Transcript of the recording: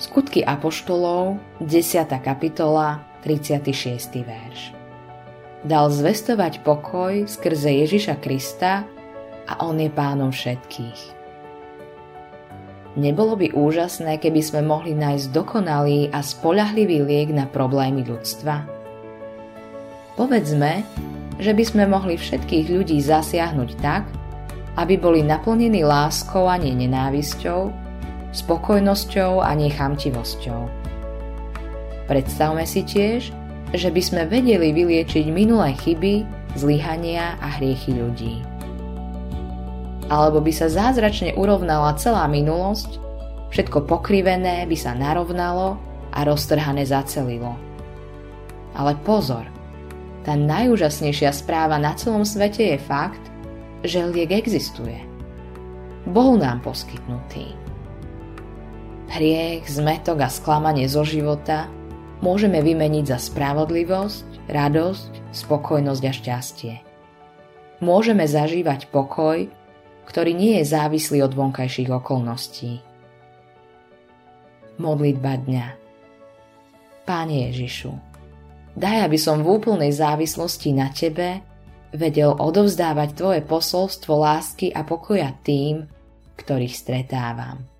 Skutky Apoštolov, 10. kapitola, 36. verš. Dal zvestovať pokoj skrze Ježiša Krista a On je pánom všetkých. Nebolo by úžasné, keby sme mohli nájsť dokonalý a spolahlivý liek na problémy ľudstva? Povedzme, že by sme mohli všetkých ľudí zasiahnuť tak, aby boli naplnení láskou a nie nenávisťou, spokojnosťou a nechamtivosťou. Predstavme si tiež, že by sme vedeli vyliečiť minulé chyby, zlyhania a hriechy ľudí. Alebo by sa zázračne urovnala celá minulosť, všetko pokrivené by sa narovnalo a roztrhané zacelilo. Ale pozor, tá najúžasnejšia správa na celom svete je fakt, že liek existuje. Bol nám poskytnutý hriech, zmetok a sklamanie zo života môžeme vymeniť za spravodlivosť, radosť, spokojnosť a šťastie. Môžeme zažívať pokoj, ktorý nie je závislý od vonkajších okolností. Modlitba dňa Páne Ježišu, daj, aby som v úplnej závislosti na Tebe vedel odovzdávať Tvoje posolstvo lásky a pokoja tým, ktorých stretávam.